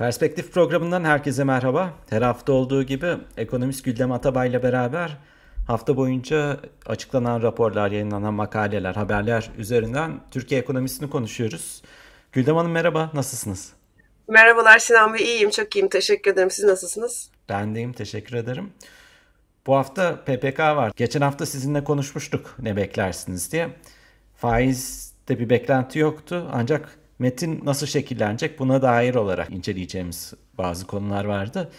Perspektif programından herkese merhaba. Her hafta olduğu gibi ekonomist Güldem Atabay ile beraber hafta boyunca açıklanan raporlar, yayınlanan makaleler, haberler üzerinden Türkiye ekonomisini konuşuyoruz. Güldem Hanım merhaba, nasılsınız? Merhabalar Sinan Bey, iyiyim, çok iyiyim. Teşekkür ederim. Siz nasılsınız? Ben deyim, teşekkür ederim. Bu hafta PPK var. Geçen hafta sizinle konuşmuştuk ne beklersiniz diye. Faizde bir beklenti yoktu ancak metin nasıl şekillenecek buna dair olarak inceleyeceğimiz bazı konular vardı.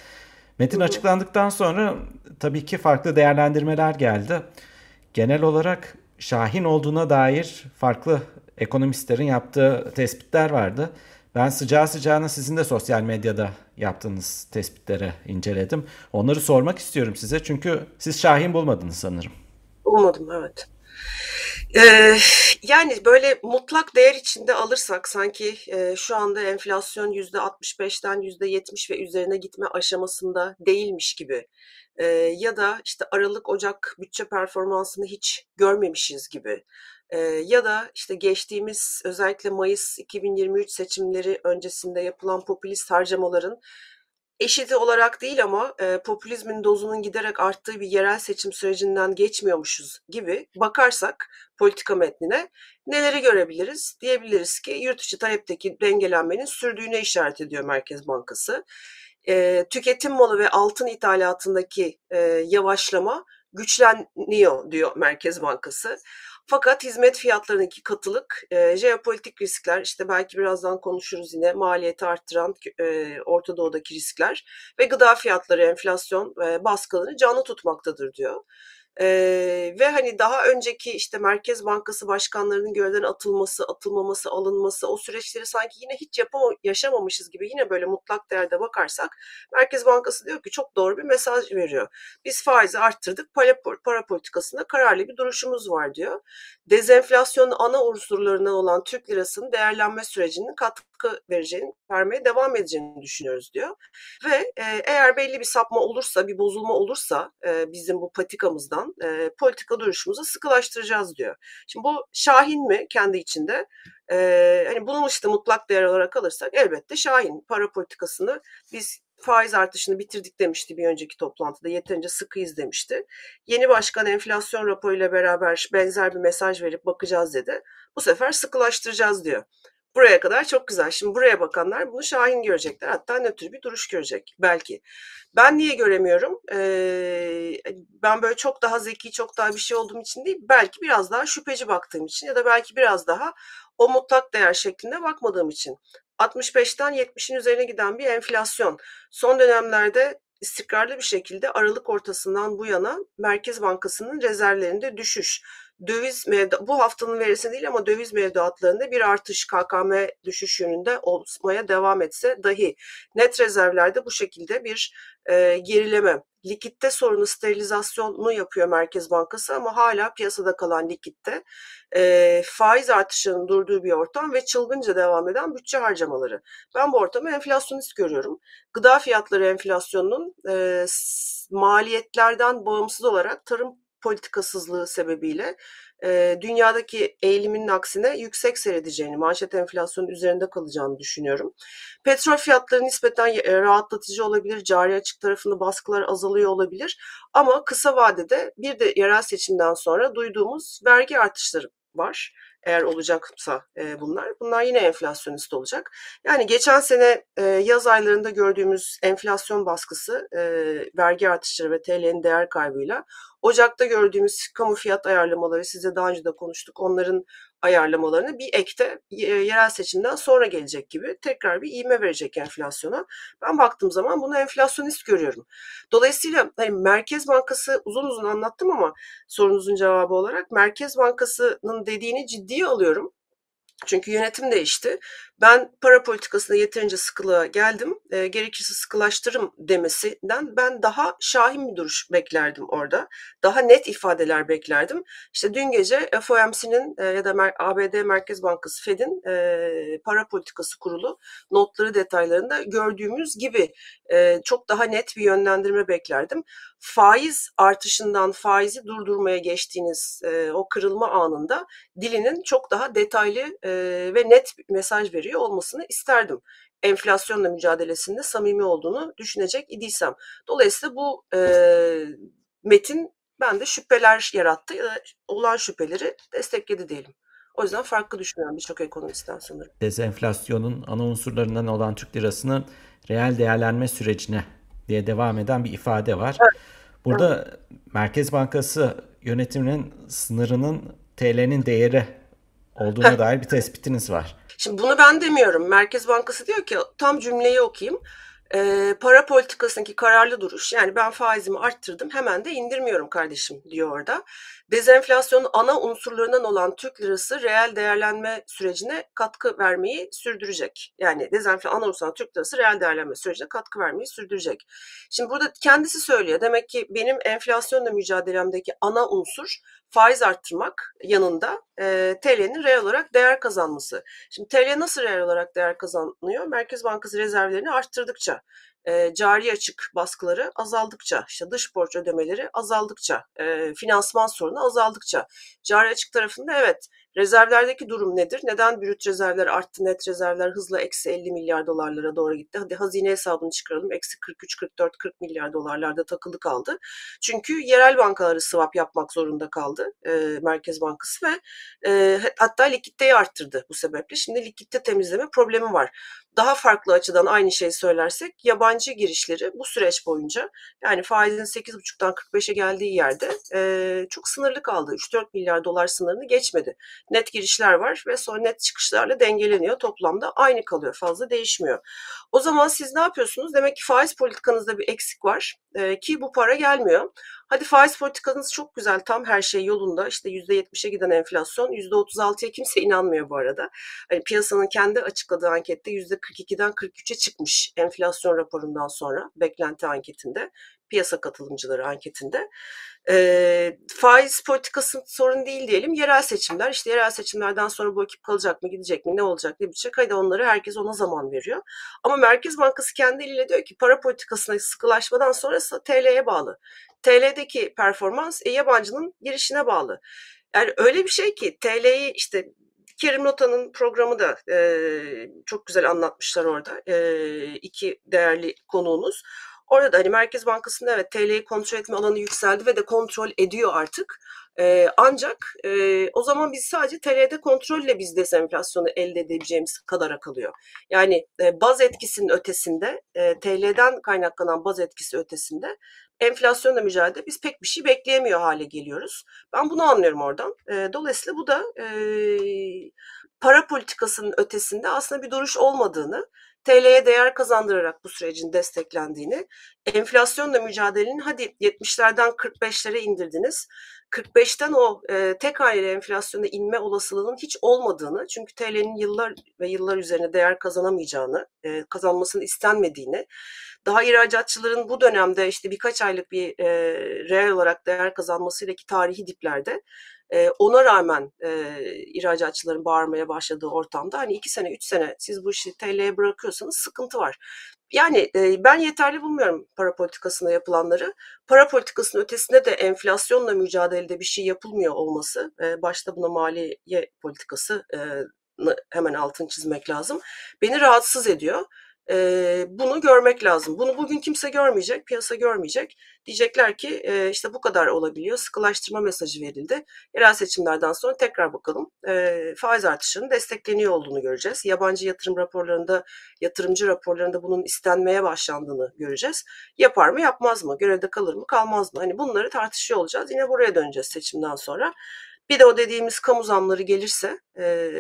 Metin açıklandıktan sonra tabii ki farklı değerlendirmeler geldi. Genel olarak Şahin olduğuna dair farklı ekonomistlerin yaptığı tespitler vardı. Ben sıcağı sıcağına sizin de sosyal medyada yaptığınız tespitlere inceledim. Onları sormak istiyorum size çünkü siz Şahin bulmadınız sanırım. Bulmadım evet. Ee, yani böyle mutlak değer içinde alırsak sanki e, şu anda enflasyon yüzde 65'ten yüzde 70 ve üzerine gitme aşamasında değilmiş gibi e, ya da işte Aralık Ocak bütçe performansını hiç görmemişiz gibi e, ya da işte geçtiğimiz özellikle Mayıs 2023 seçimleri öncesinde yapılan popülist harcamaların eşiti olarak değil ama e, popülizmin dozunun giderek arttığı bir yerel seçim sürecinden geçmiyormuşuz gibi bakarsak politika metnine neleri görebiliriz? Diyebiliriz ki yurt içi talepteki dengelenmenin sürdüğüne işaret ediyor Merkez Bankası. E, tüketim malı ve altın ithalatındaki e, yavaşlama güçleniyor diyor Merkez Bankası. Fakat hizmet fiyatlarındaki katılık, e, jeopolitik riskler, işte belki birazdan konuşuruz yine maliyeti arttıran e, Orta Doğu'daki riskler ve gıda fiyatları, enflasyon e, baskılarını canlı tutmaktadır diyor. Ee, ve hani daha önceki işte Merkez Bankası başkanlarının görevden atılması, atılmaması, alınması o süreçleri sanki yine hiç yapama, yaşamamışız gibi yine böyle mutlak değerde bakarsak Merkez Bankası diyor ki çok doğru bir mesaj veriyor. Biz faizi arttırdık, para, para politikasında kararlı bir duruşumuz var diyor. Dezenflasyonun ana unsurlarından olan Türk lirasının değerlenme sürecinin katkı vereceğini, vermeye devam edeceğini düşünüyoruz diyor. Ve e, eğer belli bir sapma olursa, bir bozulma olursa e, bizim bu patikamızdan e, politika duruşumuzu sıkılaştıracağız diyor. Şimdi bu Şahin mi kendi içinde? Hani bunun işte mutlak değer olarak alırsak elbette Şahin para politikasını biz faiz artışını bitirdik demişti bir önceki toplantıda. Yeterince sıkıyız demişti. Yeni başkan enflasyon raporuyla beraber benzer bir mesaj verip bakacağız dedi. Bu sefer sıkılaştıracağız diyor. Buraya kadar çok güzel. Şimdi buraya bakanlar bunu şahin görecekler. Hatta nötr bir duruş görecek belki. Ben niye göremiyorum? Ee, ben böyle çok daha zeki, çok daha bir şey olduğum için değil. Belki biraz daha şüpheci baktığım için ya da belki biraz daha o mutlak değer şeklinde bakmadığım için. 65'ten 70'in üzerine giden bir enflasyon. Son dönemlerde istikrarlı bir şekilde Aralık ortasından bu yana Merkez Bankası'nın rezervlerinde düşüş döviz mevdu bu haftanın verisi değil ama döviz mevduatlarında bir artış KKM düşüş yönünde olmaya devam etse dahi net rezervlerde bu şekilde bir e, gerileme. Likitte sorunu sterilizasyonu yapıyor Merkez Bankası ama hala piyasada kalan likitte e, faiz artışının durduğu bir ortam ve çılgınca devam eden bütçe harcamaları. Ben bu ortamı enflasyonist görüyorum. Gıda fiyatları enflasyonunun e, maliyetlerden bağımsız olarak tarım politikasızlığı sebebiyle e, dünyadaki eğiliminin aksine yüksek seyredeceğini, manşet enflasyonun üzerinde kalacağını düşünüyorum. Petrol fiyatları nispeten rahatlatıcı olabilir, cari açık tarafında baskılar azalıyor olabilir ama kısa vadede bir de yerel seçimden sonra duyduğumuz vergi artışları var eğer olacaksa e, bunlar. Bunlar yine enflasyonist olacak. Yani geçen sene e, yaz aylarında gördüğümüz enflasyon baskısı, e, vergi artışları ve TL'nin değer kaybıyla Ocak'ta gördüğümüz kamu fiyat ayarlamaları size daha önce de konuştuk. Onların ayarlamalarını bir ekte yerel seçimden sonra gelecek gibi tekrar bir iğme verecek enflasyona. Ben baktığım zaman bunu enflasyonist görüyorum. Dolayısıyla hani Merkez Bankası uzun uzun anlattım ama sorunuzun cevabı olarak Merkez Bankası'nın dediğini ciddiye alıyorum. Çünkü yönetim değişti. Ben para politikasına yeterince sıkılığa geldim. E, gerekirse sıkılaştırım demesinden ben daha şahin bir duruş beklerdim orada. Daha net ifadeler beklerdim. İşte dün gece FOMC'nin e, ya da Mer ABD Merkez Bankası Fed'in e, para politikası kurulu notları detaylarında gördüğümüz gibi e, çok daha net bir yönlendirme beklerdim. Faiz artışından faizi durdurmaya geçtiğiniz e, o kırılma anında dilinin çok daha detaylı e, ve net bir mesaj veriyor veriyor olmasını isterdim. Enflasyonla mücadelesinde samimi olduğunu düşünecek idiysem. Dolayısıyla bu e, metin bende şüpheler yarattı ya da olan şüpheleri destekledi diyelim. O yüzden farklı düşünüyorum birçok ekonomistten sanırım. Dezenflasyonun ana unsurlarından olan Türk lirasının reel değerlenme sürecine diye devam eden bir ifade var. Evet. Burada evet. Merkez Bankası yönetiminin sınırının TL'nin değeri olduğuna dair bir tespitiniz var. Şimdi bunu ben demiyorum. Merkez Bankası diyor ki tam cümleyi okuyayım e, para politikasındaki kararlı duruş yani ben faizimi arttırdım hemen de indirmiyorum kardeşim diyor orada. Dezenflasyonun ana unsurlarından olan Türk lirası reel değerlenme sürecine katkı vermeyi sürdürecek. Yani dezenflasyon ana unsur Türk lirası reel değerlenme sürecine katkı vermeyi sürdürecek. Şimdi burada kendisi söylüyor. Demek ki benim enflasyonla mücadelemdeki ana unsur faiz arttırmak yanında e, TL'nin reel olarak değer kazanması. Şimdi TL nasıl reel olarak değer kazanıyor? Merkez Bankası rezervlerini arttırdıkça e, cari açık baskıları azaldıkça, işte dış borç ödemeleri azaldıkça, e, finansman sorunu azaldıkça, cari açık tarafında evet rezervlerdeki durum nedir? Neden brüt rezervler arttı, net rezervler hızla eksi 50 milyar dolarlara doğru gitti? Hadi hazine hesabını çıkaralım, eksi 43, 44, 40 milyar dolarlarda takılı kaldı. Çünkü yerel bankaları swap yapmak zorunda kaldı e, Merkez Bankası ve e, hatta likiditeyi arttırdı bu sebeple. Şimdi likitte temizleme problemi var daha farklı açıdan aynı şeyi söylersek yabancı girişleri bu süreç boyunca yani faizin 8,5'tan 45'e geldiği yerde e, çok sınırlı kaldı. 3-4 milyar dolar sınırını geçmedi. Net girişler var ve sonra net çıkışlarla dengeleniyor. Toplamda aynı kalıyor. Fazla değişmiyor. O zaman siz ne yapıyorsunuz? Demek ki faiz politikanızda bir eksik var e, ki bu para gelmiyor. Hadi faiz politikanız çok güzel, tam her şey yolunda. İşte %70'e giden enflasyon, %36'ya kimse inanmıyor bu arada. Yani piyasanın kendi açıkladığı ankette %42'den 43'e çıkmış enflasyon raporundan sonra, beklenti anketinde, piyasa katılımcıları anketinde. E, faiz politikası sorun değil diyelim. Yerel seçimler, işte yerel seçimlerden sonra bu ekip kalacak mı, gidecek mi, ne olacak, ne bitecek? Haydi onları herkes ona zaman veriyor. Ama Merkez Bankası kendi eliyle diyor ki para politikasına sıkılaşmadan sonra TL'ye bağlı. TL'deki performans e, yabancının girişine bağlı. Yani öyle bir şey ki TL'yi işte Kerim Nota'nın programı da e, çok güzel anlatmışlar orada. E, iki değerli konuğunuz. Orada hani Merkez Bankası'nda evet TL'yi kontrol etme alanı yükseldi ve de kontrol ediyor artık. E, ancak e, o zaman biz sadece TL'de kontrolle biz desenflasyonu elde edebileceğimiz kadar kalıyor. Yani e, baz etkisinin ötesinde, e, TL'den kaynaklanan baz etkisi ötesinde enflasyonla mücadele biz pek bir şey bekleyemiyor hale geliyoruz. Ben bunu anlıyorum oradan. E, dolayısıyla bu da e, para politikasının ötesinde aslında bir duruş olmadığını TL'ye değer kazandırarak bu sürecin desteklendiğini, enflasyonla mücadelenin hadi 70'lerden 45'lere indirdiniz. 45'ten o e, tek haneli enflasyona inme olasılığının hiç olmadığını, çünkü TL'nin yıllar ve yıllar üzerine değer kazanamayacağını, e, kazanmasını istenmediğini, daha ihracatçıların bu dönemde işte birkaç aylık bir e, reel olarak değer kazanmasıyla ki tarihi diplerde ona rağmen e, ihracatçıların bağırmaya başladığı ortamda hani iki sene, üç sene siz bu işi TL'ye bırakıyorsanız sıkıntı var. Yani e, ben yeterli bulmuyorum para politikasında yapılanları. Para politikasının ötesinde de enflasyonla mücadelede bir şey yapılmıyor olması, e, başta buna maliye politikası e, hemen altını çizmek lazım. Beni rahatsız ediyor. E, bunu görmek lazım. Bunu bugün kimse görmeyecek, piyasa görmeyecek. Diyecekler ki e, işte bu kadar olabiliyor, sıkılaştırma mesajı verildi. Yerel seçimlerden sonra tekrar bakalım. E, faiz artışının destekleniyor olduğunu göreceğiz. Yabancı yatırım raporlarında, yatırımcı raporlarında bunun istenmeye başlandığını göreceğiz. Yapar mı, yapmaz mı? Görevde kalır mı, kalmaz mı? Hani bunları tartışıyor olacağız. Yine buraya döneceğiz seçimden sonra. Bir de o dediğimiz kamu zamları gelirse e,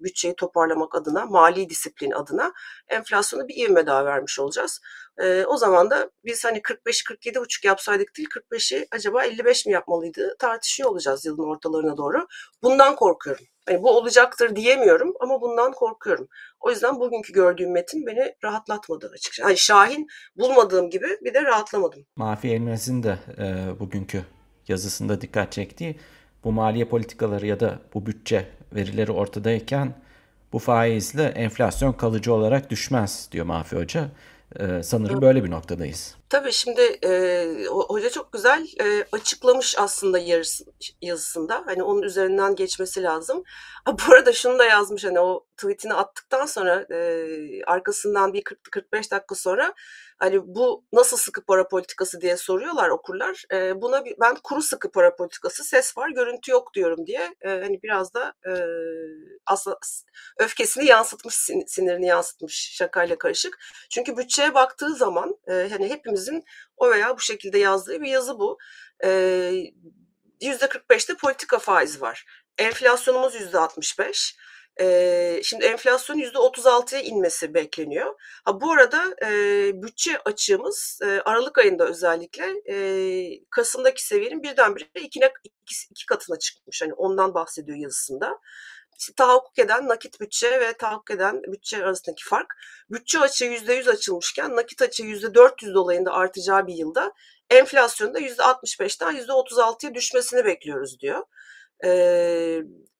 bütçeyi toparlamak adına, mali disiplin adına enflasyonu bir ivme daha vermiş olacağız. E, o zaman da biz hani 45 buçuk yapsaydık değil 45'i acaba 55 mi yapmalıydı tartışıyor olacağız yılın ortalarına doğru. Bundan korkuyorum. Yani bu olacaktır diyemiyorum ama bundan korkuyorum. O yüzden bugünkü gördüğüm metin beni rahatlatmadı açıkçası. Hani Şahin bulmadığım gibi bir de rahatlamadım. Mafi Elmez'in de e, bugünkü yazısında dikkat çektiği bu maliye politikaları ya da bu bütçe verileri ortadayken bu faizle enflasyon kalıcı olarak düşmez diyor Mafi Hoca. Ee, sanırım böyle bir noktadayız. Tabii şimdi e, hoca çok güzel e, açıklamış aslında yarısı, yazısında. Hani onun üzerinden geçmesi lazım. Ha, bu arada şunu da yazmış hani o tweetini attıktan sonra e, arkasından bir 40-45 dakika sonra hani bu nasıl sıkı para politikası diye soruyorlar okurlar. E, buna bir, ben kuru sıkı para politikası ses var görüntü yok diyorum diye e, hani biraz da e, aslında öfkesini yansıtmış sinirini yansıtmış şakayla karışık. Çünkü bütçeye baktığı zaman e, hani hepimizin o veya bu şekilde yazdığı bir yazı bu. E, %45'te politika faizi var. Enflasyonumuz %65. E, şimdi enflasyon %36'ya inmesi bekleniyor. Ha, bu arada e, bütçe açığımız e, Aralık ayında özellikle e, Kasım'daki seviyenin birdenbire ikine, iki, iki katına çıkmış. Hani ondan bahsediyor yazısında. Tahakkuk eden nakit bütçe ve tahakkuk eden bütçe arasındaki fark. Bütçe açığı %100 açılmışken nakit açığı %400 dolayında artacağı bir yılda enflasyonda %65'ten %36'ya düşmesini bekliyoruz diyor.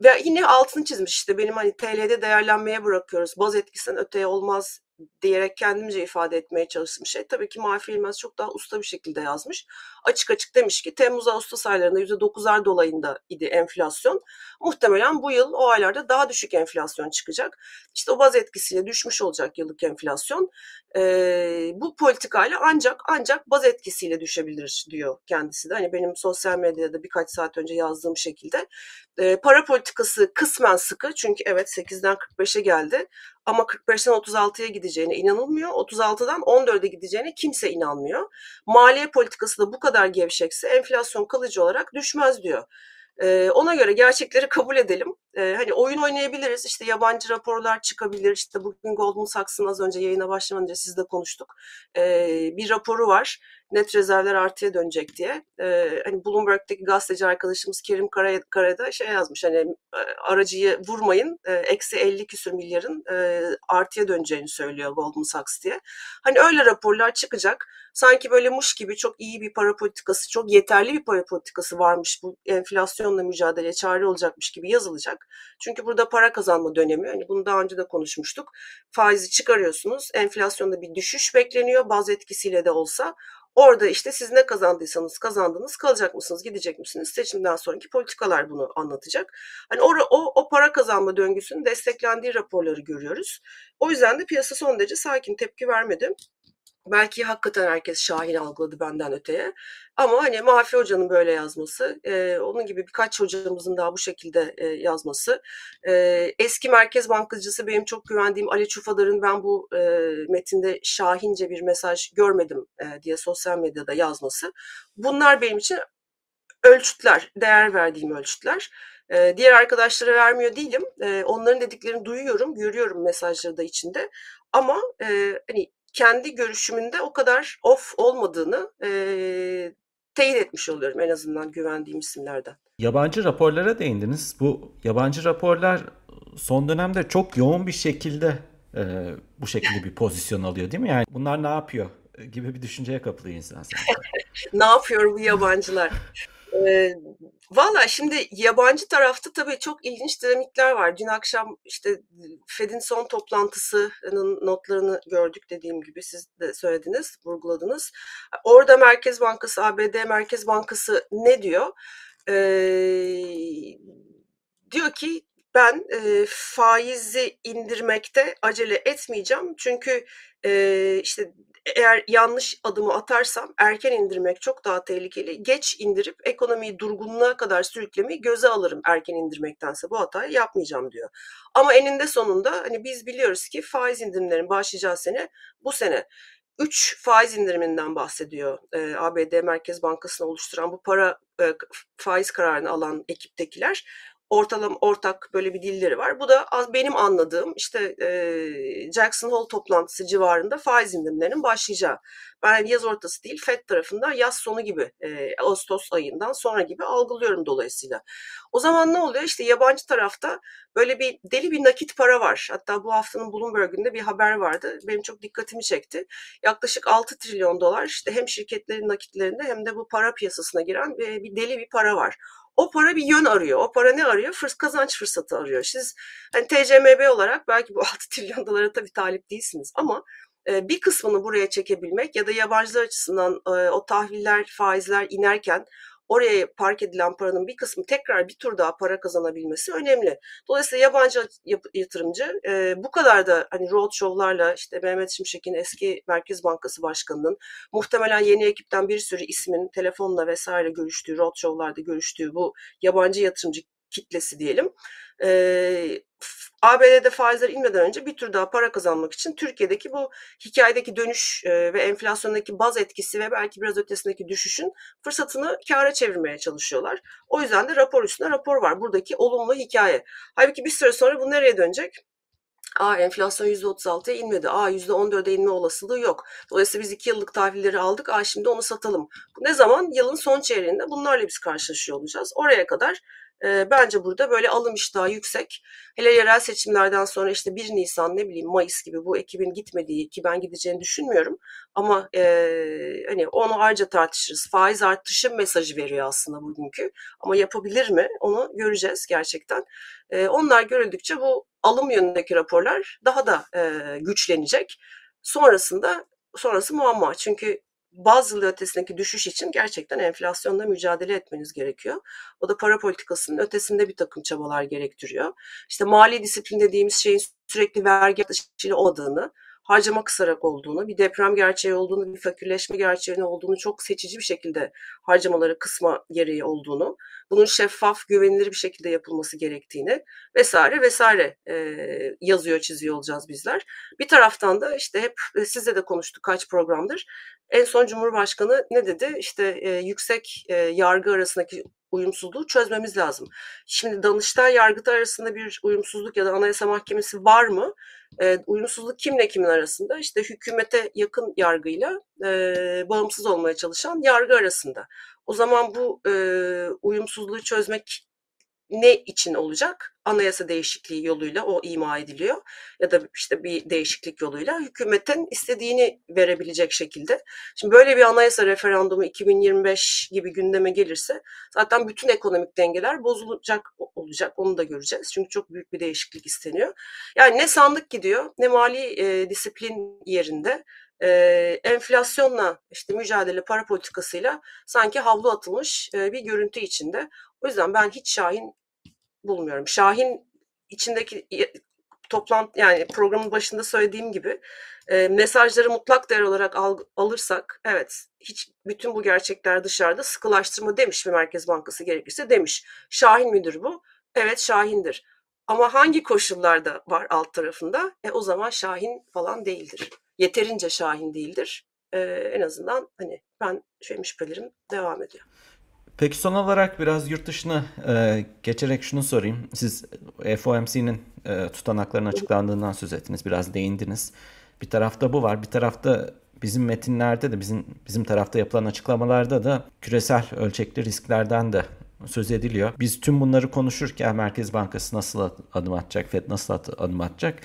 Ve yine altını çizmiş işte benim hani TL'de değerlenmeye bırakıyoruz. Baz etkisinden öteye olmaz diyerek kendimce ifade etmeye çalıştığım şey. Tabii ki Mahfi çok daha usta bir şekilde yazmış. Açık açık demiş ki Temmuz-Ağustos aylarında %9'ar dolayında idi enflasyon. Muhtemelen bu yıl o aylarda daha düşük enflasyon çıkacak. İşte o baz etkisiyle düşmüş olacak yıllık enflasyon. Ee, bu politikayla ancak ancak baz etkisiyle düşebilir diyor kendisi de. Hani benim sosyal medyada birkaç saat önce yazdığım şekilde. Ee, para politikası kısmen sıkı çünkü evet 8'den 45'e geldi ama 45'ten 36'ya gideceğine inanılmıyor. 36'dan 14'e gideceğine kimse inanmıyor. Maliye politikası da bu kadar gevşekse enflasyon kalıcı olarak düşmez diyor. Ee, ona göre gerçekleri kabul edelim. Ee, hani oyun oynayabiliriz. İşte yabancı raporlar çıkabilir. İşte bugün Goldman Sachs'ın az önce yayına başlamadan önce sizle konuştuk. Ee, bir raporu var. Net rezervler artıya dönecek diye. Ee, hani Bloomberg'deki gazeteci arkadaşımız Kerim Kara, da şey yazmış. Hani e, aracıyı vurmayın. E, eksi 50 küsür milyarın e, artıya döneceğini söylüyor Goldman Sachs diye. Hani öyle raporlar çıkacak. Sanki böyle muş gibi çok iyi bir para politikası, çok yeterli bir para politikası varmış. Bu enflasyonla mücadele çare olacakmış gibi yazılacak. Çünkü burada para kazanma dönemi, hani bunu daha önce de konuşmuştuk. Faizi çıkarıyorsunuz, enflasyonda bir düşüş bekleniyor baz etkisiyle de olsa. Orada işte siz ne kazandıysanız kazandınız, kalacak mısınız, gidecek misiniz? Seçimden sonraki politikalar bunu anlatacak. Hani o, o, o para kazanma döngüsünün desteklendiği raporları görüyoruz. O yüzden de piyasa son derece sakin tepki vermedi. Belki hakikaten herkes Şahin algıladı benden öteye. Ama hani Mafi Hoca'nın böyle yazması, e, onun gibi birkaç hocamızın daha bu şekilde e, yazması, e, eski Merkez Bankacısı benim çok güvendiğim Ali Çufadar'ın ben bu e, metinde Şahince bir mesaj görmedim e, diye sosyal medyada yazması. Bunlar benim için ölçütler, değer verdiğim ölçütler. E, diğer arkadaşlara vermiyor değilim. E, onların dediklerini duyuyorum, görüyorum mesajları da içinde. Ama e, hani kendi görüşümünde o kadar off olmadığını e, teyit etmiş oluyorum en azından güvendiğim isimlerden. Yabancı raporlara değindiniz. Bu yabancı raporlar son dönemde çok yoğun bir şekilde e, bu şekilde bir pozisyon alıyor değil mi? Yani bunlar ne yapıyor gibi bir düşünceye kapılıyor insan. ne yapıyor bu yabancılar? Valla şimdi yabancı tarafta tabii çok ilginç dinamikler var. Dün akşam işte Fed'in son toplantısının notlarını gördük dediğim gibi siz de söylediniz, vurguladınız. Orada Merkez Bankası, ABD Merkez Bankası ne diyor? Ee, diyor ki ben e, faizi indirmekte acele etmeyeceğim. Çünkü e, işte eğer yanlış adımı atarsam erken indirmek çok daha tehlikeli. Geç indirip ekonomiyi durgunluğa kadar sürüklemeyi göze alırım erken indirmektense bu hatayı yapmayacağım diyor. Ama eninde sonunda hani biz biliyoruz ki faiz indirimlerin başlayacağı sene bu sene. 3 faiz indiriminden bahsediyor e, ABD Merkez Bankası'nı oluşturan bu para e, faiz kararını alan ekiptekiler ortalama ortak böyle bir dilleri var. Bu da az benim anladığım işte e, Jackson Hole toplantısı civarında faiz indirimlerinin başlayacağı. Ben yaz ortası değil FED tarafından yaz sonu gibi e, Ağustos ayından sonra gibi algılıyorum dolayısıyla. O zaman ne oluyor? İşte yabancı tarafta böyle bir deli bir nakit para var. Hatta bu haftanın Bloomberg'ünde bir haber vardı. Benim çok dikkatimi çekti. Yaklaşık 6 trilyon dolar işte hem şirketlerin nakitlerinde hem de bu para piyasasına giren bir deli bir para var o para bir yön arıyor. O para ne arıyor? Fırs kazanç fırsatı arıyor. Siz hani TCMB olarak belki bu 6 trilyon dolara tabii talip değilsiniz ama e, bir kısmını buraya çekebilmek ya da yabancılar açısından e, o tahviller, faizler inerken oraya park edilen paranın bir kısmı tekrar bir tur daha para kazanabilmesi önemli. Dolayısıyla yabancı yatırımcı e, bu kadar da hani road show'larla işte Mehmet Şimşek'in eski Merkez Bankası Başkanı'nın muhtemelen yeni ekipten bir sürü ismin telefonla vesaire görüştüğü, road show'larda görüştüğü bu yabancı yatırımcı kitlesi diyelim. E, ABD'de faizler inmeden önce bir tür daha para kazanmak için Türkiye'deki bu hikayedeki dönüş ve enflasyondaki baz etkisi ve belki biraz ötesindeki düşüşün fırsatını kâra çevirmeye çalışıyorlar. O yüzden de rapor üstüne rapor var. Buradaki olumlu hikaye. Halbuki bir süre sonra bu nereye dönecek? Aa enflasyon %36'ya inmedi. Aa %14'e inme olasılığı yok. Dolayısıyla biz iki yıllık tahvilleri aldık. Aa şimdi onu satalım. Ne zaman? Yılın son çeyreğinde bunlarla biz karşılaşıyor olacağız. Oraya kadar e, bence burada böyle alım iştahı yüksek. Hele yerel seçimlerden sonra işte 1 Nisan ne bileyim Mayıs gibi bu ekibin gitmediği ki ben gideceğini düşünmüyorum. Ama e, hani onu ayrıca tartışırız. Faiz artışı mesajı veriyor aslında bugünkü. Ama yapabilir mi? Onu göreceğiz gerçekten. E, onlar görüldükçe bu alım yönündeki raporlar daha da e, güçlenecek. Sonrasında sonrası muamma. Çünkü bazı ötesindeki düşüş için gerçekten enflasyonla mücadele etmeniz gerekiyor. O da para politikasının ötesinde bir takım çabalar gerektiriyor. İşte mali disiplin dediğimiz şeyin sürekli vergi artışıyla olmadığını, harcama kısarak olduğunu, bir deprem gerçeği olduğunu, bir fakirleşme gerçeği olduğunu çok seçici bir şekilde harcamaları kısma gereği olduğunu, bunun şeffaf, güvenilir bir şekilde yapılması gerektiğini vesaire vesaire e, yazıyor, çiziyor olacağız bizler. Bir taraftan da işte hep sizle de konuştuk kaç programdır. En son Cumhurbaşkanı ne dedi? İşte e, yüksek e, yargı arasındaki uyumsuzluğu çözmemiz lazım. Şimdi Danıştay Yargıtay arasında bir uyumsuzluk ya da Anayasa Mahkemesi var mı? E, uyumsuzluk kimle kimin arasında? İşte hükümete yakın yargıyla e, bağımsız olmaya çalışan yargı arasında. O zaman bu e, uyumsuzluğu çözmek ne için olacak? Anayasa değişikliği yoluyla o ima ediliyor ya da işte bir değişiklik yoluyla hükümetin istediğini verebilecek şekilde. Şimdi böyle bir anayasa referandumu 2025 gibi gündeme gelirse zaten bütün ekonomik dengeler bozulacak olacak onu da göreceğiz. Çünkü çok büyük bir değişiklik isteniyor. Yani ne sandık gidiyor ne mali e, disiplin yerinde e, enflasyonla işte mücadele para politikasıyla sanki havlu atılmış e, bir görüntü içinde. O yüzden ben hiç Şahin bulmuyorum. Şahin içindeki toplantı yani programın başında söylediğim gibi e, mesajları mutlak değer olarak al, alırsak evet hiç bütün bu gerçekler dışarıda sıkılaştırma demiş mi Merkez Bankası gerekirse demiş. Şahin midir bu? Evet Şahin'dir. Ama hangi koşullarda var alt tarafında? E, o zaman Şahin falan değildir. Yeterince Şahin değildir. E, en azından hani ben şey şüphelerim devam ediyor. Peki son olarak biraz yurt dışına e, geçerek şunu sorayım. Siz FOMC'nin e, tutanaklarının açıklandığından söz ettiniz. Biraz değindiniz. Bir tarafta bu var. Bir tarafta bizim metinlerde de bizim bizim tarafta yapılan açıklamalarda da küresel ölçekli risklerden de söz ediliyor. Biz tüm bunları konuşurken Merkez Bankası nasıl adım atacak, FED nasıl adım atacak?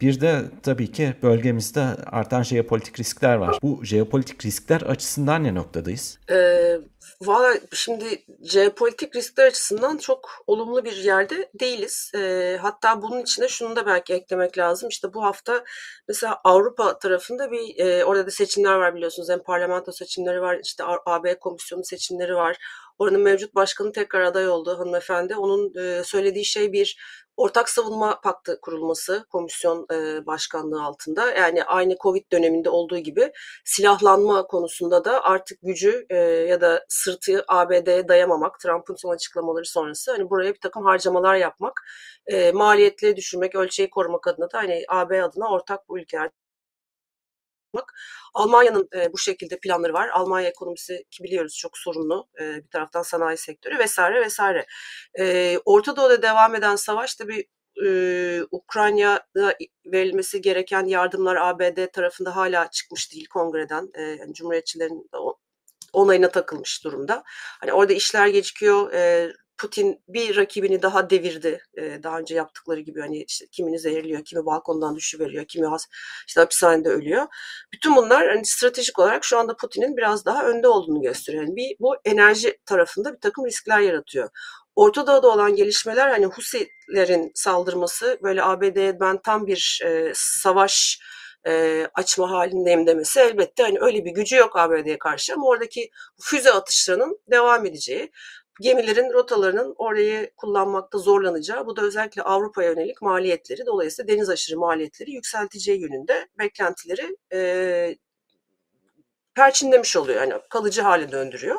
Bir de tabii ki bölgemizde artan jeopolitik riskler var. Bu jeopolitik riskler açısından ne noktadayız? Ee, Valla şimdi jeopolitik riskler açısından çok olumlu bir yerde değiliz. E, hatta bunun içine şunu da belki eklemek lazım. İşte bu hafta mesela Avrupa tarafında bir e, orada da seçimler var biliyorsunuz. Hem parlamento seçimleri var, işte AB komisyonu seçimleri var. Oranın mevcut başkanı tekrar aday oldu hanımefendi. Onun e, söylediği şey bir ortak savunma paktı kurulması komisyon e, başkanlığı altında. Yani aynı Covid döneminde olduğu gibi silahlanma konusunda da artık gücü e, ya da sırtı ABD'ye dayamamak, Trump'ın son açıklamaları sonrası hani buraya bir takım harcamalar yapmak, e, maliyetleri düşürmek, ölçeği korumak adına da hani AB adına ortak bu ülkeler yapmak. Almanya'nın e, bu şekilde planları var. Almanya ekonomisi ki biliyoruz çok sorunlu. E, bir taraftan sanayi sektörü vesaire vesaire. E, Orta Doğu'da devam eden savaş tabii e, Ukrayna'da verilmesi gereken yardımlar ABD tarafında hala çıkmış değil kongreden. E, yani Cumhuriyetçilerin onayına takılmış durumda. Hani orada işler gecikiyor. E, Putin bir rakibini daha devirdi. E, daha önce yaptıkları gibi hani işte kimini zehirliyor, kimi balkondan düşüveriyor, kimi has, işte hapishanede ölüyor. Bütün bunlar hani stratejik olarak şu anda Putin'in biraz daha önde olduğunu gösteriyor. Yani bir bu enerji tarafında bir takım riskler yaratıyor. Orta Doğu'da olan gelişmeler hani Husilerin saldırması böyle ABD'ye ben tam bir e, savaş e, açma halindeyim demesi elbette hani öyle bir gücü yok ABD'ye karşı ama oradaki füze atışlarının devam edeceği, gemilerin rotalarının orayı kullanmakta zorlanacağı, bu da özellikle Avrupa'ya yönelik maliyetleri, dolayısıyla deniz aşırı maliyetleri yükselteceği yönünde beklentileri e, perçinlemiş oluyor. Yani kalıcı hale döndürüyor.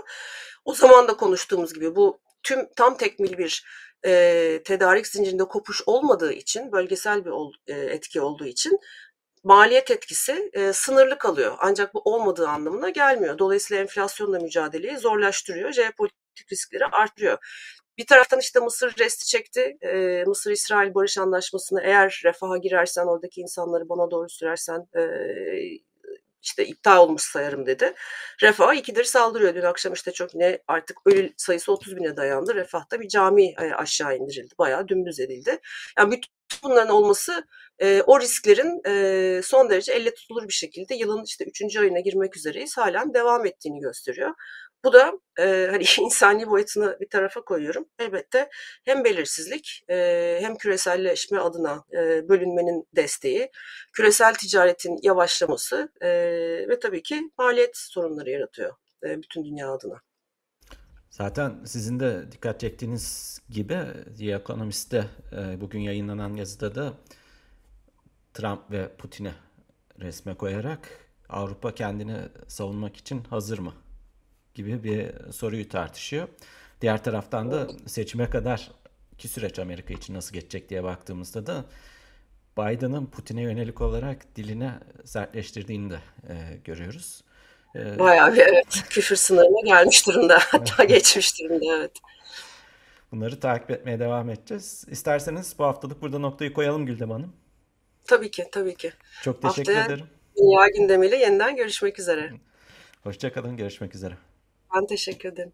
O zaman da konuştuğumuz gibi bu tüm tam tekmil bir e, tedarik zincirinde kopuş olmadığı için, bölgesel bir ol, e, etki olduğu için maliyet etkisi e, sınırlı kalıyor. Ancak bu olmadığı anlamına gelmiyor. Dolayısıyla enflasyonla mücadeleyi zorlaştırıyor, jeopolitik riskleri artırıyor. Bir taraftan işte Mısır resti çekti. E, Mısır-İsrail barış anlaşmasını eğer refaha girersen, oradaki insanları bana doğru sürersen e, işte iptal olmuş sayarım dedi. Refah ikidir saldırıyor. Dün akşam işte çok ne artık ölü sayısı 30 bine dayandı. Refah'ta bir cami e, aşağı indirildi. Bayağı dümdüz edildi. Yani bütün bunların olması e, o risklerin e, son derece elle tutulur bir şekilde yılın işte üçüncü ayına girmek üzereyiz halen devam ettiğini gösteriyor. Bu da e, hani insani boyutunu bir tarafa koyuyorum. Elbette hem belirsizlik e, hem küreselleşme adına e, bölünmenin desteği, küresel ticaretin yavaşlaması e, ve tabii ki maliyet sorunları yaratıyor e, bütün dünya adına. Zaten sizin de dikkat çektiğiniz gibi The Economist'te e, bugün yayınlanan yazıda da Trump ve Putin'i resme koyarak Avrupa kendini savunmak için hazır mı gibi bir soruyu tartışıyor. Diğer taraftan da seçime kadar ki süreç Amerika için nasıl geçecek diye baktığımızda da Biden'ın Putin'e yönelik olarak diline sertleştirdiğini de e, görüyoruz. E, Bayağı bir evet küfür sınırına gelmiş durumda. Hatta geçmiş durumda evet. Bunları takip etmeye devam edeceğiz. İsterseniz bu haftalık burada noktayı koyalım Güldem Hanım. Tabii ki, tabii ki. Çok teşekkür Haftaya ederim. Dünya gündemiyle yeniden görüşmek üzere. Hoşçakalın, görüşmek üzere. Ben teşekkür ederim.